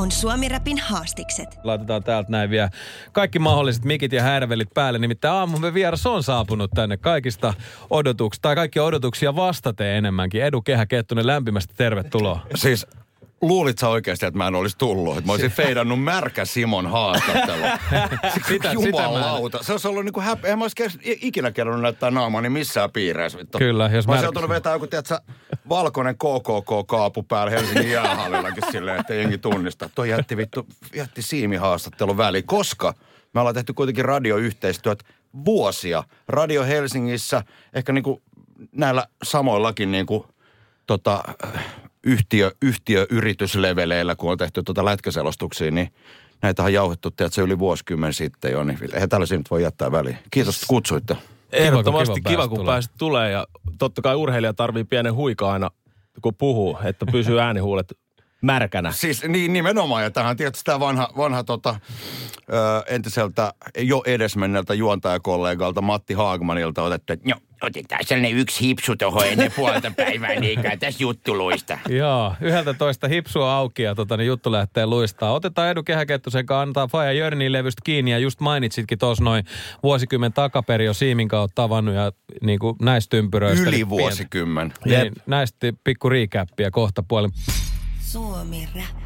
On Suomi Rapin haastikset. Laitetaan täältä näin vielä kaikki mahdolliset mikit ja härvelit päälle. Nimittäin aamumme vieras on saapunut tänne kaikista odotuksista, tai kaikkia odotuksia vastateen enemmänkin. Edu Kehä Kettunen, lämpimästi tervetuloa. Siis luulit sä oikeasti, että mä en olisi tullut? Että mä olisin feidannut märkä Simon haastattelu. Sitä- Jumalauta. Se olisi ollut niinku häpeä. En mä olisi kes- ikinä kerronut näyttää naamaani missään piireissä. Vittu. Kyllä, jos Mä olisin märkä- joutunut vetää joku, tiedätkö, valkoinen KKK-kaapu päällä Helsingin jäähallillakin silleen, että jengi tunnista. Toi jätti vittu, jätti siimihaastattelun väliin, koska me ollaan tehty kuitenkin radioyhteistyöt vuosia. Radio Helsingissä, ehkä niinku näillä samoillakin niinku tota, yhtiö, yhtiöyritysleveleillä, kun on tehty tuota lätkäselostuksia, niin näitä on jauhettu, se yli vuosikymmen sitten jo, niin eihän tällaisia nyt voi jättää väliin. Kiitos, että kutsuitte. Ehdottomasti kiva kiva, päästä kun tulee. pääset tulee ja totta kai urheilija tarvii pienen huika aina, kun puhuu, että pysyy äänihuulet märkänä. Siis niin, nimenomaan, ja tähän tietysti tämä vanha, vanha tota, ö, entiseltä jo edesmenneeltä juontajakollegalta Matti Haagmanilta otettu, että no, otetaan sellainen yksi hipsu tuohon ennen puolta päivää, niin kai tässä juttuluista. Joo, yhdeltä toista hipsua auki ja tota, niin juttu lähtee luistaa. Otetaan Edu Kehäkettusen kanssa, antaa Faja Jörnin levystä kiinni ja just mainitsitkin tuossa noin vuosikymmen takaperi jo Siimin kautta tavannut ja niin kuin näistä ympyröistä. Yli niin vuosikymmen. Niin, näistä pikku riikäppiä kohta puolin. Suomi Rap.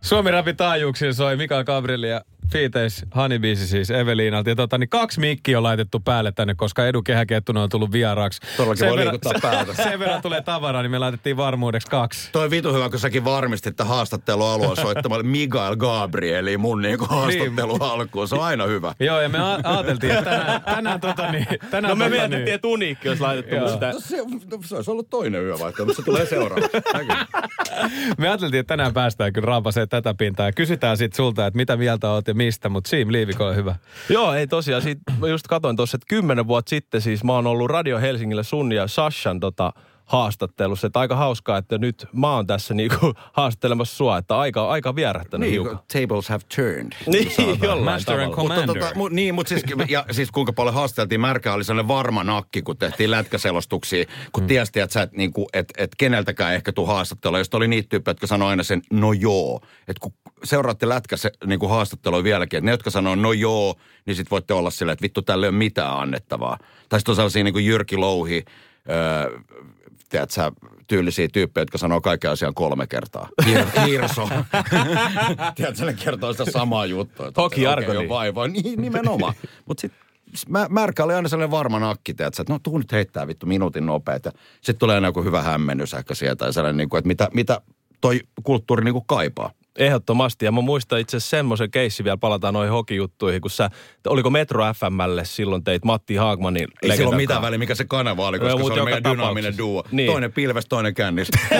Suomi Rapin taajuuksiin soi Mikael Gabrieli ja Fiiteis Honeybeesi siis Eveliinalta. Ja tota, niin kaksi mikkiä on laitettu päälle tänne, koska Edu Kehäkettunen on tullut vieraaksi. Todellakin Sen voi verran- liikuttaa päätä. Sen verran tulee tavaraa, niin me laitettiin varmuudeksi kaksi. Toi vitu hyvä, kun säkin varmistit, että haastattelualue soittamalla Mikael Gabrieli mun niinku haastattelu alkuun. Se on aina hyvä. Joo, ja me a- ajateltiin, että tänään, tänään, tota, niin, tänään No me tota, mietittiin, niin, että uniikki olisi laitettu, Joo. mutta No se, no se olisi ollut toinen yö vaikka, mutta se tulee seuraava. me ajateltiin, että tänään päästään kyllä raapaseen tätä pintaa ja kysytään sitten sulta, että mitä mieltä oot ja mistä, mutta Siim Liivik, ole hyvä. Joo, ei tosiaan. Siitä, mä just katsoin tuossa, että kymmenen vuotta sitten siis mä oon ollut Radio Helsingillä sun ja Sashan tota, haastattelussa. Että aika hauskaa, että nyt mä oon tässä niinku haastattelemassa sua, että aika, aika vierähtänyt Niin, hiukan. tables have turned. Niin, jollain Master and tavalla. Mutta Commander. tota, mu, niin, mutta siis, ja, siis kuinka paljon haasteltiin, Märkä oli sellainen varma nakki, kun tehtiin lätkäselostuksia, kun mm. tiesi, että sä et, niin kuin, et, et keneltäkään ehkä tuu haastattelua. Jos oli niitä tyyppejä, jotka sanoi aina sen no joo. Että kun seuraatte lätkäse niin kuin haastattelua vieläkin, että ne, jotka sanoo no joo, niin sit voitte olla silleen, että vittu, tälle ei ole mitään annettavaa. Tai sitten on sellaisia niin kuin Jyrki Louhi, öö, tiedät sä, tyylisiä tyyppejä, jotka sanoo kaiken asian kolme kertaa. Hir- Hirso. Tiedätkö, ne kertoo sitä samaa juttua. Hoki okei, Arkoni. on vaivaa. Niin, nimenomaan. Mutta sitten mä, Märkä oli aina sellainen varma nakki, tiedätkö, että no tuu nyt heittää vittu minuutin nopeet. Sitten tulee aina joku hyvä hämmennys ehkä sieltä ja sellainen, niin kuin, että mitä, mitä toi kulttuuri niin kuin kaipaa. Ehdottomasti. Ja mä muistan itse asiassa semmoisen keissin vielä, palataan noihin hokijuttuihin, kun sä, oliko Metro FMlle silloin teit Matti Haagmanin Ei sillä ole mitään väliä, mikä se kanava oli, koska mutta se oli meidän dynaaminen duo. Niin. Toinen pilves, toinen kännis.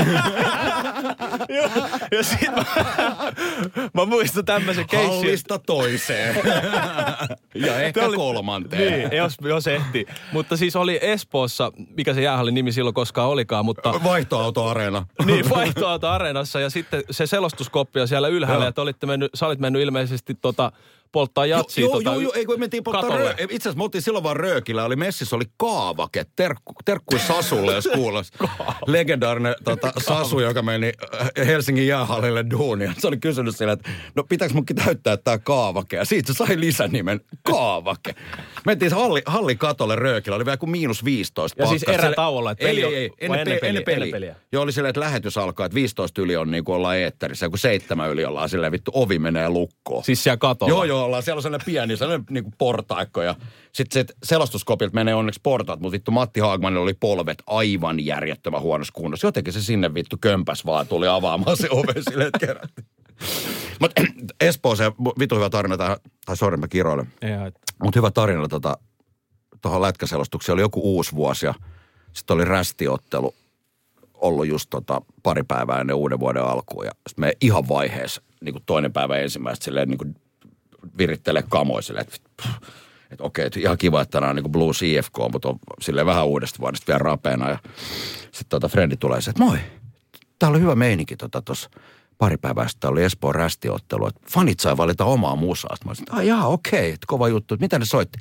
ja sit mä, mä muistan tämmöisen keissin. Hallista toiseen. ja ehkä oli- kolmanteen. Niin, jos, jos ehti. Mutta siis oli Espoossa, mikä se jäähallin nimi silloin koskaan olikaan, mutta... Vaihtoautoareena. Niin, vaihtoauto areenassa ja sitten se selostuskoppi siellä ylhäällä, Joo. että olitte mennyt, sä olit mennyt ilmeisesti tota, polttaa jatsia Joo, tota, joo, joo, ei kun me mentiin polttaa katolle. rö... Itse asiassa me oltiin silloin vaan röökillä, oli messissä, oli kaavake, terkku, terkkui Sasulle, jos kuulosti. Legendaarinen tota, Sasu, joka meni äh, Helsingin jäähallille duunia. Se oli kysynyt sille, että no pitääkö munkin täyttää tämä kaavake? Ja siitä se sai lisänimen kaavake. Mentiin halli, hallin katolle röökillä, oli vielä kuin miinus 15 Ja siis pakkasta. erätauolla, että ei, peli on- ei, ei, vai ennen, ennen pe- peliä? ennen peliä. Ennen peliä. Joo, oli silleen, että lähetys alkaa, että 15 yli on niin kuin ollaan eetterissä, kun seitsemän yli ollaan silleen, vittu ovi menee lukkoon. Siis siellä katolla. Joo, joo, ollaan. Siellä on sellainen pieni, sellainen niinku portaikko ja sitten se selostuskopilta menee onneksi portaat, mutta vittu Matti Haagmanilla oli polvet aivan järjettömän huonossa kunnossa. Jotenkin se sinne vittu kömpäs vaan tuli avaamaan se ove silleen, että kerättiin. Mutta Espooseen vittu hyvä tarina, tai, tai sori mä kiroilen. Mutta hyvä tarina tota, tuohon lätkäselostukseen oli joku uusi vuosi ja sitten oli rästiottelu ollut just tota pari päivää ennen uuden vuoden alkuun. Ja sitten me ihan vaiheessa, niin kuin toinen päivä ensimmäistä, silleen niin kuin virittelee kamoisille, että että okei, että ihan kiva, että tänään on niin Blues IFK, mutta on silleen vähän uudesta vuodesta vielä rapeena. Ja sitten tota Frendi tulee se, että moi, tää oli hyvä meininki tota, pari päivää sitten oli Espoon rästiottelu, että fanit sai valita omaa musaa. Sitten mä olisin, että jaa, okei, että kova juttu, mitä ne soitti?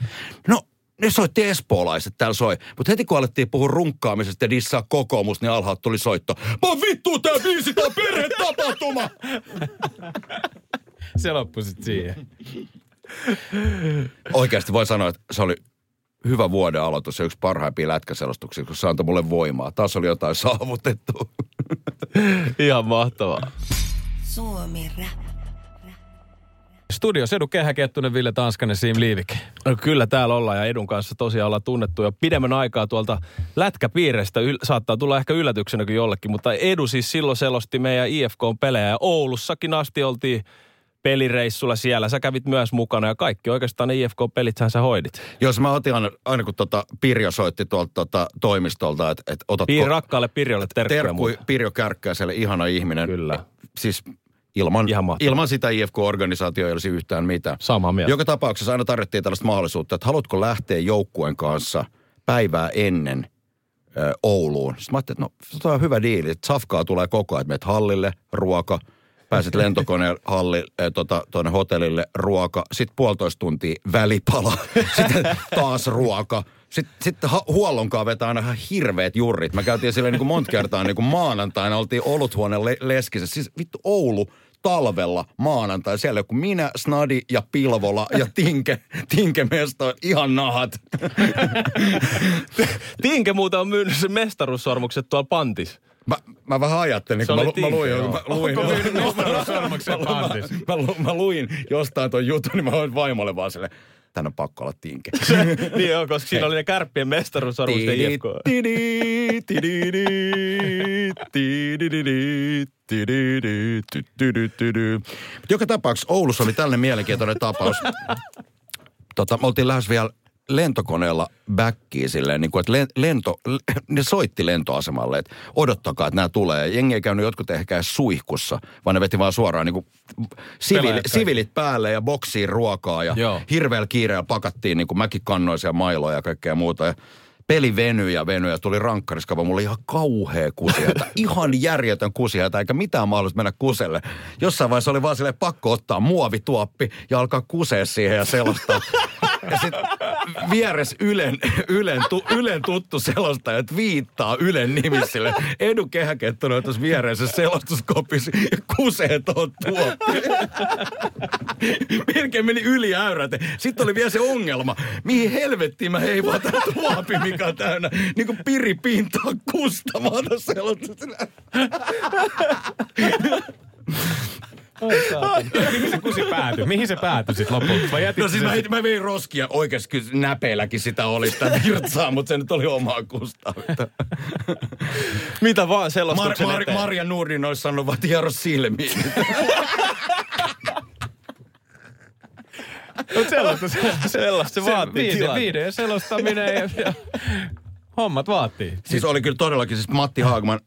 No, ne soitti espoolaiset, täällä soi. Mutta heti kun alettiin puhua runkkaamisesta ja dissaa kokoomus, niin alhaalta tuli soitto. Mä vittu tää biisi, tää perhetapahtuma! Se loppui sit siihen. Oikeasti voi sanoa, että se oli hyvä vuoden aloitus ja yksi parhaimpia lätkäselostuksia, kun se antoi mulle voimaa. Taas oli jotain saavutettu. Ihan mahtavaa. Suomi Rap. Studios Edu Kehäkettunen, Ville Tanskanen, Siim Liivike. No kyllä täällä ollaan ja Edun kanssa tosiaan ollaan tunnettu jo pidemmän aikaa tuolta lätkäpiireistä. Yl- saattaa tulla ehkä yllätyksenäkin jollekin, mutta Edu siis silloin selosti meidän IFK-pelejä ja Oulussakin asti oltiin pelireissulla siellä. Sä kävit myös mukana ja kaikki oikeastaan ne IFK-pelithän sä hoidit. Jos mä otin aina, aina kun tota Pirjo soitti tuolta tota toimistolta, että et otatko... Piir rakkaalle Pirjolle terkkuja Terkku. Pirjo Kärkkäiselle, ihana ihminen. Kyllä. Siis ilman, ilman sitä IFK-organisaatio ei olisi yhtään mitään. Samaa mieltä. Joka tapauksessa aina tarjottiin tällaista mahdollisuutta, että haluatko lähteä joukkueen kanssa päivää ennen ö, Ouluun. Sitten mä ajattelin, että no, tämä on hyvä diili. että Safkaa tulee koko ajan, että menet hallille, ruoka, pääset lentokoneen halli, äh, tota, tuonne hotellille, ruoka, sitten puolitoista tuntia välipala, sitten taas ruoka. Sitten, sitten huollonkaan vetää aina ihan hirveät jurrit. Mä käytiin silleen niin kuin monta kertaa niin kuin maanantaina, oltiin oluthuoneen le- leskissä. Siis vittu Oulu talvella maanantai. Siellä joku minä, Snadi ja Pilvola ja Tinke, Tinke mesto, ihan nahat. Tinke muuten on myynyt se mestaruussormukset tuolla pantis. Mä, mä vähän ajattelin, kun mä, mä, luin, mä, luin, mä, lu- mä, luin jostain ton jutun, niin mä olin vaimolle vaan silleen, tän on pakko olla Tinke. niin joo, koska siinä oli ne kärppien mestaruussormukset ja IFK. Joka tapauksessa Oulussa oli tällainen mielenkiintoinen tapaus. Tota, me oltiin lähes vielä lentokoneella backiin silleen, niin kuin, että len- lento, ne soitti lentoasemalle, että odottakaa, että nämä tulee. Jengi ei käynyt jotkut ehkä edes suihkussa, vaan ne veti vaan suoraan niin kuin kaikki. sivilit päälle ja boksiin ruokaa ja Joo. hirveällä kiireellä pakattiin niin kuin mäkikannoisia mailoja ja kaikkea muuta. Ja peli venyi ja venyi ja tuli rankkariskava. Mulla oli ihan kauhea kusihätä. ihan järjetön kusihätä, eikä mitään mahdollista mennä kuselle. Jossain vaiheessa oli vaan sille pakko ottaa muovituoppi ja alkaa kusea siihen ja selostaa. Ja sitten vieres Ylen, Ylen, tu, Ylen tuttu selostaja viittaa Ylen nimissille. Edu Kehäkettunen on tuossa viereessä selostuskopissa ja kusee tuohon tuoppiin. Melkein meni yli äyrät. Sitten oli vielä se ongelma. Mihin helvettiin mä heivaan tämän tuopi, mikä on täynnä niin kuin piripintaa kustamaan tässä. Mihin se kusi päätyi? Mihin se päätyi sitten lopulta? Vai No siis mä, sit- mä vein roskia. Oikeasti kyllä näpeilläkin sitä oli sitä virtsaa, mutta se nyt oli omaa kustaa. Mitä vaan Mar, selostuksen Mar, eteen. Marja Nurdin olisi sanonut vaan hiero silmiin. Mut sellaista se, Sellaista se vaatii viide, tilanne. viiden selostaminen ja, ja hommat vaatii. Siis oli kyllä todellakin, siis Matti Haagman,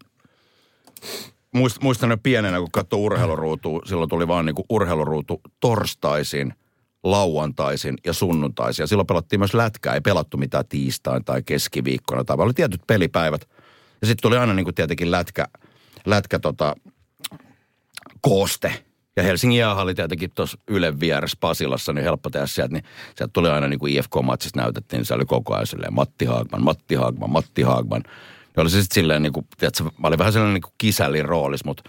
muist, muistan pienenä, kun katsoi urheiluruutua, silloin tuli vaan niinku urheiluruutu torstaisin, lauantaisin ja sunnuntaisin. Ja silloin pelattiin myös lätkää, ei pelattu mitään tiistain tai keskiviikkona, tai oli tietyt pelipäivät. Ja sitten tuli aina niinku tietenkin lätkä, lätkä tota, kooste. Ja Helsingin jäähalli tietenkin tuossa Ylen vieressä Pasilassa, niin helppo tehdä sieltä, niin sieltä tuli aina niin kuin IFK-matsista näytettiin, niin se oli koko ajan silleen Matti Haagman, Matti Haagman, Matti Haagman. Ja oli se sitten silleen, niin kuin, tiedätkö, mä olin vähän sellainen niin kisällin roolissa, mutta,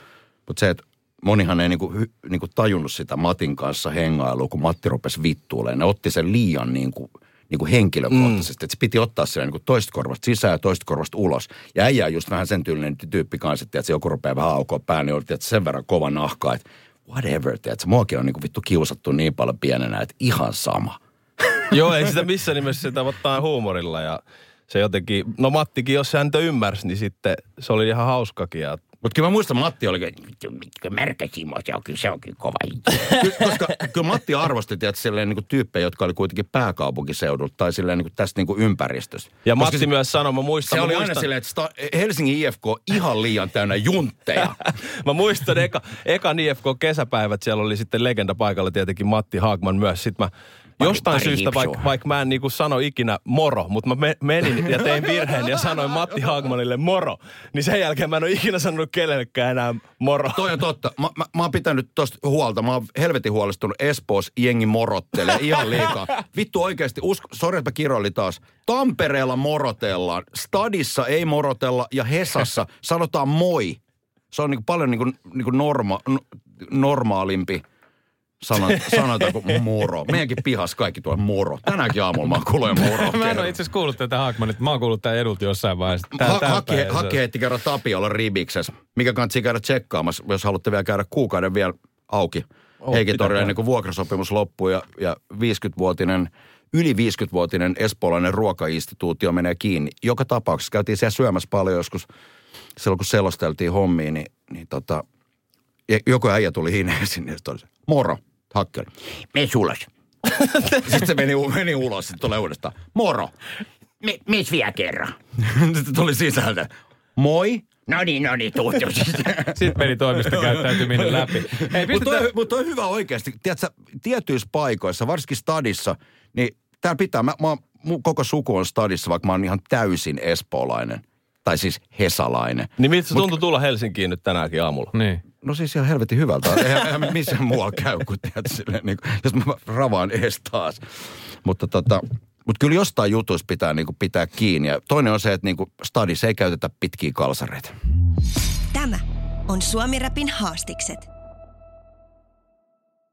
mutta se, että monihan ei niin kuin, niin kuin tajunnut sitä Matin kanssa hengailua, kun Matti rupesi vittuuleen. Ne otti sen liian niin kuin, niin kuin henkilökohtaisesti, mm. että se piti ottaa siellä niin kuin toista korvasta sisään ja toista korvasta ulos. Ja äijä just vähän sen tyylinen tyyppi kanssa, että se joku rupeaa vähän aukoa pää, niin oli tiedätkö, sen verran kova nahka, että whatever, tiedätkö, muakin on niin kuin vittu kiusattu niin paljon pienenä, että ihan sama. Joo, ei sitä missään nimessä sitä ottaa huumorilla ja se jotenkin, no Mattikin, jos hän nyt ymmärsi, niin sitten se oli ihan hauskakin ja Mutta kyllä mä muistan, Matti oli, Märkä Simo, se on kyllä, se on kyllä kova koska kyllä Matti arvosti tiedät, silleen, niin kuin tyyppejä, jotka oli kuitenkin pääkaupunkiseudulta tai silleen, niin kuin tästä niin kuin ympäristöstä. Ja Koska Matti se, myös sanoi, mä muistan. se mä oli muistan, aina silleen, että sta, Helsingin IFK on ihan liian täynnä juntteja. Mä muistan eka, ekan IFK kesäpäivät, siellä oli sitten legenda paikalla tietenkin Matti Haagman myös. Sitten mä jostain pari syystä, vaikka vaik mä en niinku sano ikinä moro, mutta mä me, menin ja tein virheen ja sanoin Matti Haagmanille moro. Niin sen jälkeen mä en ole ikinä sanonut kenellekään enää moro. Toi on totta. Mä, mä, mä oon pitänyt tosta huolta. Mä oon helvetin huolestunut. Espoossa jengi morottelee ihan liikaa. Vittu oikeasti, usko, sori että mä kiroilin taas. Tampereella morotellaan. Stadissa ei morotella ja Hesassa sanotaan moi. Se on niinku paljon niinku, niinku norma, n- normaalimpi sana, sanota kuin moro. Meidänkin pihassa kaikki tuo moro. Tänäänkin aamulla mä jo moro. Mä en ole itse asiassa kuullut tätä Haakmanit. Mä oon kuullut tämän edulta jossain vaiheessa. Tää, Ha- Haki. Haki heitti kerran Tapiolla Ribiksessä, mikä kannattaa käydä tsekkaamassa, jos haluatte vielä käydä kuukauden vielä auki. Oh, Heikin pitää ennen kuin vuokrasopimus loppuu ja, ja 50-vuotinen, yli 50-vuotinen espoolainen ruokainstituutio menee kiinni. Joka tapauksessa käytiin siellä syömässä paljon joskus, silloin kun selosteltiin hommiin, niin, niin tota, joku äijä tuli hineen sinne ja moro, hakkeri. Me sulas. Sitten se meni, meni ulos, sitten tulee uudestaan, moro. Me, mes vielä kerran. sitten tuli sisältä, moi, No niin, no niin, tuu. Sitten meni toimistokäyttäytyminen läpi. Hei, Mutta toi, mut toi on hyvä oikeasti. Tiedätkö, tietyissä paikoissa, varsinkin stadissa, niin täällä pitää, mä, mä, mun koko suku on stadissa, vaikka mä oon ihan täysin espoolainen. Tai siis hesalainen. Niin miltä se tuntui tulla Helsinkiin nyt tänäänkin aamulla? Niin. No siis ihan helvetin hyvältä. Eihän, eihän missään muualla käy, kuin tiedät, silleen, niin kuin, jos mä ravaan ees taas. Mutta tota, mutta kyllä jostain jutuista pitää niin kuin, pitää kiinni. Ja toinen on se, että niin kuin, stadissa ei käytetä pitkiä kalsareita. Tämä on Suomi Rapin haastikset.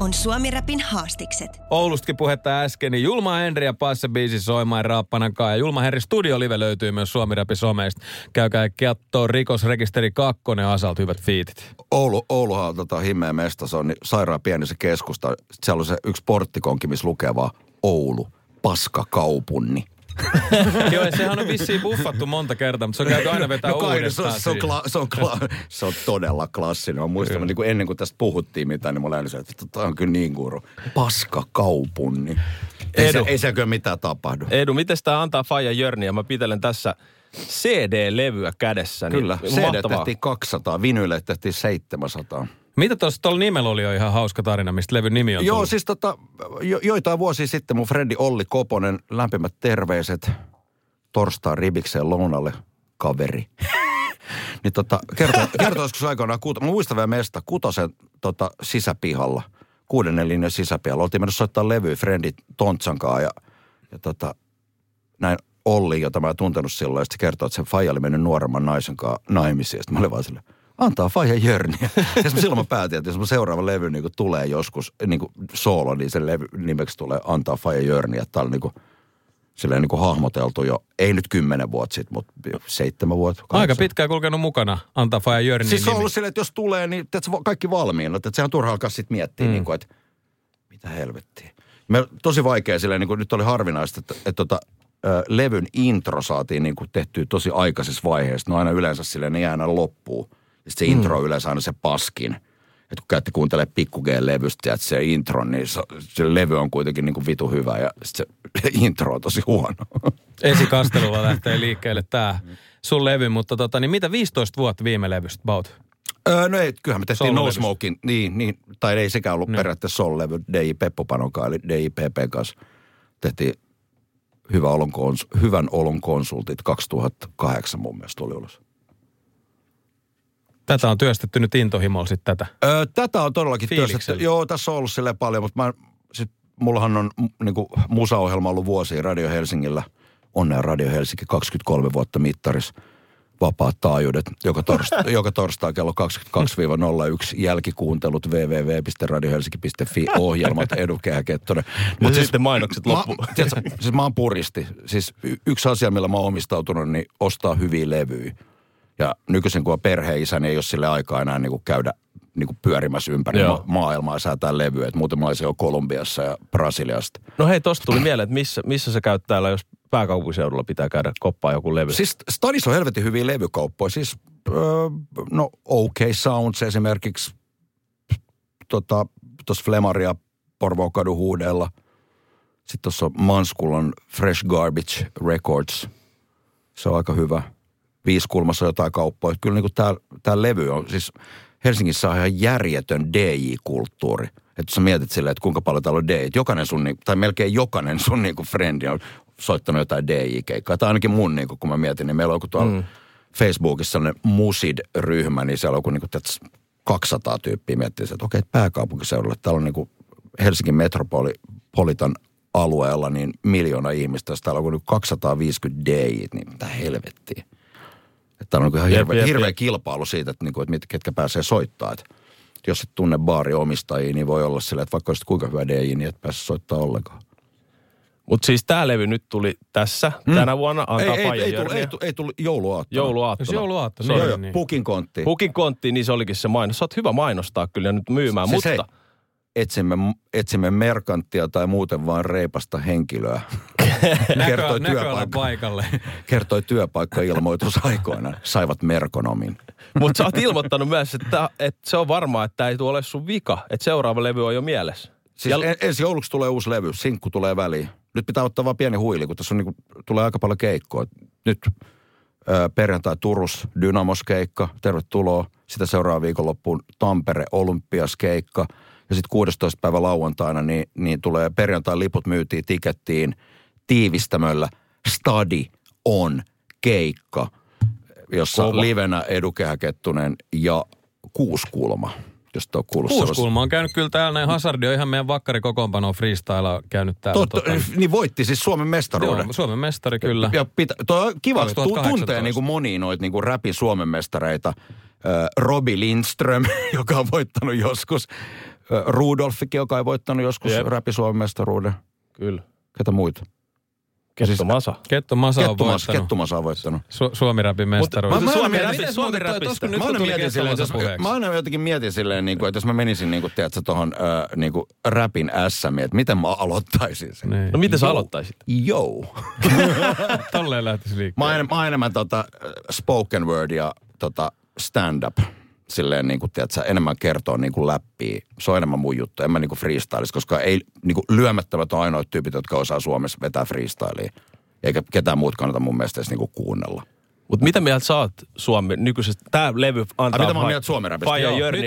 on Suomi Rapin haastikset. Oulustakin puhetta äsken, niin Julma Henri ja Passe biisi soimaan Raappanakaan. Ja Julma Henri Studio Live löytyy myös Suomi Rapin someista. Käykää kattoo rikosrekisteri 2 Asalt hyvät fiitit. Oulu, Ouluhan on tota himmeä mesta, se on niin sairaan pieni se keskusta. Sitten siellä on se yksi porttikonki, missä lukee vaan Oulu, paskakaupunni. Joo, ja sehän on vissiin buffattu monta kertaa, mutta se on käyty aina vetää No kai, se, uudestaan. on, se, on, kla, se, on kla, se on todella klassinen. Mä muistan, niin kuin ennen kuin tästä puhuttiin mitään, niin oli se, että tämä on kyllä niin kuuru. Paskakaupunni. Ei, se, Edu. ei se kyllä mitään tapahdu. Edu, miten tämä antaa Faija Jörniä? Mä pitelen tässä CD-levyä kädessä. Niin Kyllä, CD mahtavaa. tehtiin 200, vinyille tehtiin 700. Mitä tuossa tuolla nimellä oli jo ihan hauska tarina, mistä levyn nimi on Joo, tullut? siis tota, jo, joitain vuosia sitten mun frendi Olli Koponen, lämpimät terveiset torstain ribikseen lounalle, kaveri. niin tota, kertoo, kertoo joskus aikoinaan, kuuta, mä muistan vielä meistä, Kutosen tota, sisäpihalla, kuudennen linjan sisäpihalla. Oltiin mennyt soittaa levyä frendit Tontsan kanssa ja, ja tota, näin Olli, jota mä en tuntenut silloin, ja sitten kertoo, että se faija oli mennyt nuoremman naisen kanssa naimisiin. Ja sitten mä olin vaan silleen, antaa faija Jörniä. ja silloin mä päätin, että jos mun seuraava levy niin tulee joskus niin soolo, niin sen levy nimeksi tulee antaa faija Jörniä. Tää oli niin kuin, silleen niin kuin hahmoteltu jo, ei nyt kymmenen vuotta sitten, mutta seitsemän vuotta. Aika kahdeksan. pitkään kulkenut mukana, antaa Faja Jörnin Siis se on ollut silleen, että jos tulee, niin teet kaikki valmiina. Että sehän turha alkaa sitten miettiä, mm. niin kuin, että mitä helvettiä. Me, tosi vaikea silleen, niin kuin nyt oli harvinaista, että, että tota, ö, levyn intro saatiin niin kuin tehtyä tosi aikaisessa vaiheessa. No aina yleensä silleen, ne jää aina loppuun. Ja sit se intro on yleensä aina se paskin. Että kun käytte kuuntelemaan pikku G-levystä, että se intro, niin se, se levy on kuitenkin niin kuin vitu hyvä ja se intro on tosi huono. Esikastelulla lähtee liikkeelle tää sun levy, mutta tota, niin mitä 15 vuotta viime levystä, Baut? Öö, no ei, kyllähän me tehtiin No Soul-levystä. Smokin, niin, niin, tai ei sekään ollut Niin. periaatteessa Soul-levy, DJ Peppo Panonkaan, eli DIPP kanssa tehtiin hyvä olon kons, hyvän olon konsultit 2008 mun mielestä tuli ulos. Tätä on työstetty nyt intohimolla sitten tätä. Öö, tätä on todellakin Fiiliksellä. työstetty. Joo, tässä on ollut silleen paljon, mutta mä, sit, mullahan on m- niinku, musaohjelma ollut vuosia Radio Helsingillä. Onnea Radio Helsinki, 23 vuotta mittaris. vapaat taajuudet joka, torsta, joka torstai kello 22-01 jälkikuuntelut www.radiohelsinki.fi ohjelmat Edu Kehäkettonen. Mut sitten mainokset mä, loppu. tiedätkö, siis mä oon puristi. Siis y- yksi asia, millä mä oon omistautunut, niin ostaa hyviä levyjä. Ja nykyisin kun on perheisä, niin ei ole sille aikaa enää niin kuin käydä niin kuin pyörimässä ympäri Joo. ma- maailmaa ja säätää levyä. Et muuten mä olisin jo Kolumbiassa ja Brasiliasta. No hei, tosta tuli mieleen, että missä, missä sä käyt täällä, jos pääkaupunkiseudulla pitää käydä koppaa joku levy. Siis Stadissa on helvetin hyviä levykauppoja. Siis, öö, no OK Sounds esimerkiksi tuossa tota, Flemaria Porvookadun huudella. Sitten tuossa on Manskulan Fresh Garbage Records. Se on aika hyvä. Viiskulmassa jotain kauppoja. Kyllä niin tämä tää levy on, siis Helsingissä on ihan järjetön DJ-kulttuuri. Että sä mietit silleen, että kuinka paljon täällä on DJ. Jokainen sun, niin- tai melkein jokainen sun niin kuin frendi on soittanut jotain DJ-keikkaa. Tai ainakin mun, niin kuin, kun mä mietin, niin meillä on joku tuolla mm. Facebookissa sellainen Musid-ryhmä, niin siellä on joku niin kuin, tiedätkö, 200 tyyppiä miettii, että okei, pääkaupunkiseudulla, täällä on niin kuin Helsingin metropolitan alueella niin miljoona ihmistä, jos täällä on joku nyt 250 DJ, niin mitä helvettiä. Että on ihan Jep, hirveä, jep, hirveä jep. kilpailu siitä, että, niinku, että mit- ketkä pääsee soittamaan. Että jos et tunne baariomistajia, niin voi olla silleen, että vaikka olisit kuinka hyvä DJ, niin et pääse soittaa ollenkaan. Mutta siis tää levy nyt tuli tässä mm. tänä vuonna, antaa ei, ei, ei, tullut, ei, tullut, ei tullut jouluaattona. Jouluaattona. Jos jouluaatto, Se niin, Joo, joo, pukin kontti. Pukin kontti, niin se olikin se mainos. Sä oot hyvä mainostaa kyllä nyt myymään, Siis mutta... hei, etsimme, etsimme merkanttia tai muuten vain reipasta henkilöä. Näkö, kertoi, näköalan työpaikka, paikalle. kertoi työpaikkailmoitus aikoinaan. Saivat merkonomin. Mutta sä oot ilmoittanut myös, että, että se on varmaa, että tämä ei tule ole sun vika. Että seuraava levy on jo mielessä. Siis Ja- en, ensi jouluksi tulee uusi levy, sinkku tulee väliin. Nyt pitää ottaa vaan pieni huili, kun tässä on niinku, tulee aika paljon keikkoa. Nyt ö, perjantai Turus Dynamos keikka, tervetuloa. Sitä seuraava viikonloppuun Tampere Olympias keikka. Ja sitten 16. päivä lauantaina niin, niin tulee perjantai liput myytiin tikettiin tiivistämöllä Stadi on keikka, jossa Kova. livenä Edu Kehäkettunen ja Kuuskulma, jos on kuullut. Kuuskulma on käynyt kyllä täällä, näin Hazardi on ihan meidän vakkari freestyle käynyt täällä. Totta, niin voitti siis Suomen mestaruuden. Joo, Suomen mestari kyllä. Ja pitä, toi on kiva, 2018. tuntee niin kuin monia noita niin kuin räpin Suomen mestareita. Robi Lindström, joka on voittanut joskus. Rudolfikin, joka on voittanut joskus Jep. räpin Suomen mestaruuden. Kyllä. Ketä muita? Ketto Masa. Ketto Masa on voittanut. Kettumas on voittanut. Su- Suomi-räpin mestaruus. mä- mä- Suomi mä- Suomi Mä aina mietin silleen, jos, mä aina jotenkin mietin silleen, niin kuin, että jos mä menisin niin kuin, tiedätkö, tohon äh, niin kuin räpin SMiin, että miten mä aloittaisin sen. Niin. No miten sä aloittaisit? Joo. Tolleen lähtisi liikkeelle. Mä oon, mä oon enemmän tota, spoken word ja tota, stand-up. Silleen niin kuin, tiedätkö, enemmän kertoo niin kuin läppiä. Se on enemmän mun juttu. En mä niin kuin koska ei, niin kuin lyömättömät on ainoat tyypit, jotka osaa Suomessa vetää freestylia. Eikä ketään muut kannata mun mielestä edes niin kuin kuunnella. Mutta mitä mieltä sä oot Suomi nykyisestä? Tää levy antaa... Ai, mitä mä oon mieltä Suomen räpistä? Faija. Jörni.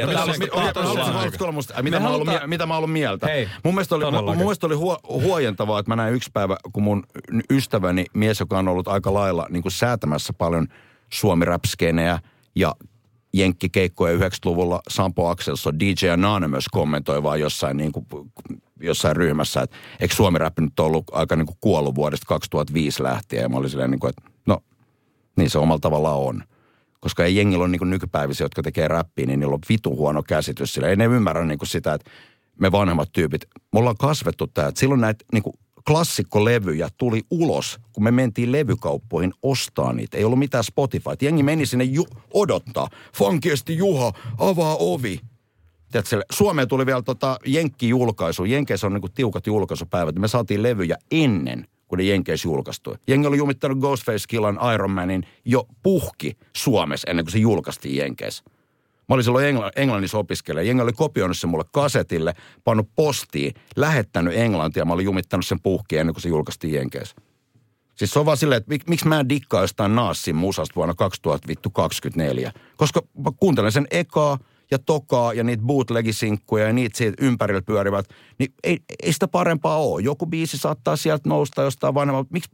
Mitä, mä ollut, mitä mä ollut mieltä? Hei, mun mielestä oli, mun, mun mielestä oli huo, huojentavaa, että mä näin yksi päivä, kun mun ystäväni, mies, joka on ollut aika lailla niin kuin säätämässä paljon suomi ja jenkkikeikkoja 90-luvulla Sampo Akselson, DJ Anonymous kommentoi vaan jossain, niin kuin, jossain ryhmässä, että eikö suomi rap nyt ollut aika niin kuin kuollut vuodesta 2005 lähtien. Ja mä olin silleen, niin kuin, että no niin se omalla tavallaan on. Koska ei jengillä ole niin nykypäivisiä, jotka tekee räppiä, niin niillä on vitu huono käsitys sillä. Ei ne ymmärrä niin kuin sitä, että me vanhemmat tyypit, me ollaan kasvettu että silloin näitä niin kuin klassikkolevyjä tuli ulos, kun me mentiin levykauppoihin ostaa niitä. Ei ollut mitään Spotify. Jengi meni sinne ju- odottaa. Funkiesti Juha, avaa ovi. Tiedätkö, Suomeen tuli vielä tota Jenkki-julkaisu. Jenkeissä on niinku tiukat julkaisupäivät. Me saatiin levyjä ennen, kun ne Jenkeissä julkaistui. Jengi oli jumittanut Ghostface Killan Iron Manin jo puhki Suomessa ennen kuin se julkaistiin Jenkeissä. Mä olin silloin Engl- Englannissa opiskelija. Jengi oli kopioinut sen mulle kasetille, pannut postiin, lähettänyt Englantia. Mä olin jumittanut sen puhki ennen kuin se julkaistiin Jenkeissä. Siis se on vaan silleen, että mik, miksi mä en dikkaa jostain Naassin musasta vuonna 2024. Koska mä kuuntelen sen ekaa ja tokaa ja niitä bootlegisinkkuja ja niitä siitä ympärillä pyörivät, niin ei, ei sitä parempaa ole. Joku biisi saattaa sieltä nousta jostain vanhemmalta. Miksi,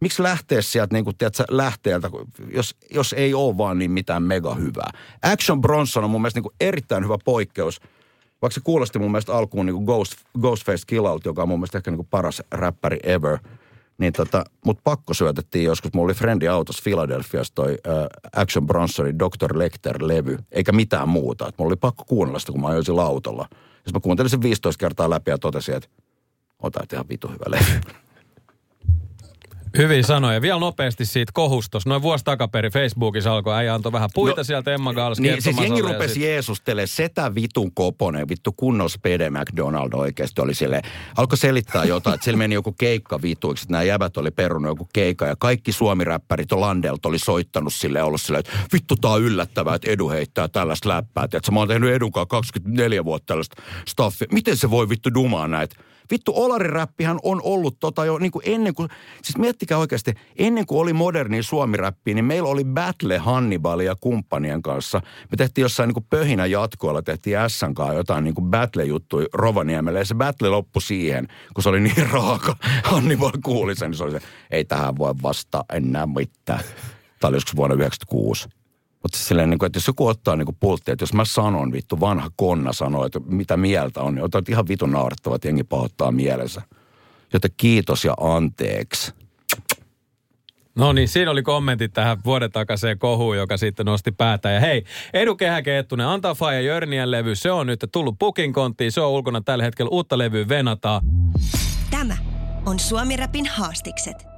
miksi lähteä sieltä niin kuin, tiedätkö, lähteeltä, jos, jos ei ole vaan niin mitään mega hyvää. Action Bronson on mun mielestä niin kuin erittäin hyvä poikkeus. Vaikka se kuulosti mun mielestä alkuun niin kuin Ghost, Ghostface Killalta, joka on mun mielestä ehkä niin kuin paras räppäri ever, Niin tota, mut pakko syötettiin joskus. Mulla oli frendi autossa Philadelphiassa toi äh, Action Bronsonin Dr. Lecter-levy, eikä mitään muuta. Et mulla oli pakko kuunnella sitä, kun mä ajoin sillä autolla. Ja mä kuuntelin sen 15 kertaa läpi ja totesin, että ota ihan vitu hyvä levy. Hyvin sanoja. Vielä nopeasti siitä kohustos. Noin vuosi takaperi Facebookissa alkoi äijä antoi vähän puita no, sieltä Emma Gals Niin, siis jengi rupesi sit- jeesustelemaan setä vitun koponen, vittu kunnon Spede McDonald oikeasti oli sille. Alkoi selittää jotain, että siellä meni joku keikka vituiksi, että nämä jäbät oli perunut joku keikka ja kaikki suomiräppärit on Landelt oli soittanut sille ollut silleen, että vittu tää on yllättävää, että Edu heittää tällaista läppää. Että mä oon tehnyt Edunkaan 24 vuotta tällaista staffia. Miten se voi vittu dumaa näitä? Vittu olariräppihän on ollut tota jo niin kuin ennen kuin, siis miettikää oikeasti, ennen kuin oli moderni suomiräppi, niin meillä oli Battle Hannibal ja kumppanien kanssa. Me tehtiin jossain niin kuin pöhinä jatkoilla, tehtiin Sn kanssa jotain niin kuin Battle-juttuja Rovaniemelle. Ja se Battle loppui siihen, kun se oli niin raaka. Hannibal kuuli sen, niin se oli se, ei tähän voi vastaa enää mitään. Tämä oli joskus vuonna 96. Mutta silleen, niin kuin, että jos joku ottaa niin pulttia, että jos mä sanon, vittu vanha konna sanoo, että mitä mieltä on, niin otat ihan vitun naurettava, että jengi pahoittaa mielensä. Joten kiitos ja anteeksi. No niin, siinä oli kommentit tähän vuoden takaiseen kohuun, joka sitten nosti päätä. Ja hei, Edu Kehäkeettunen, antaa Faija Jörnien levy. Se on nyt tullut Pukin konttiin. Se on ulkona tällä hetkellä uutta levyä venataan. Tämä on Suomi Rapin haastikset.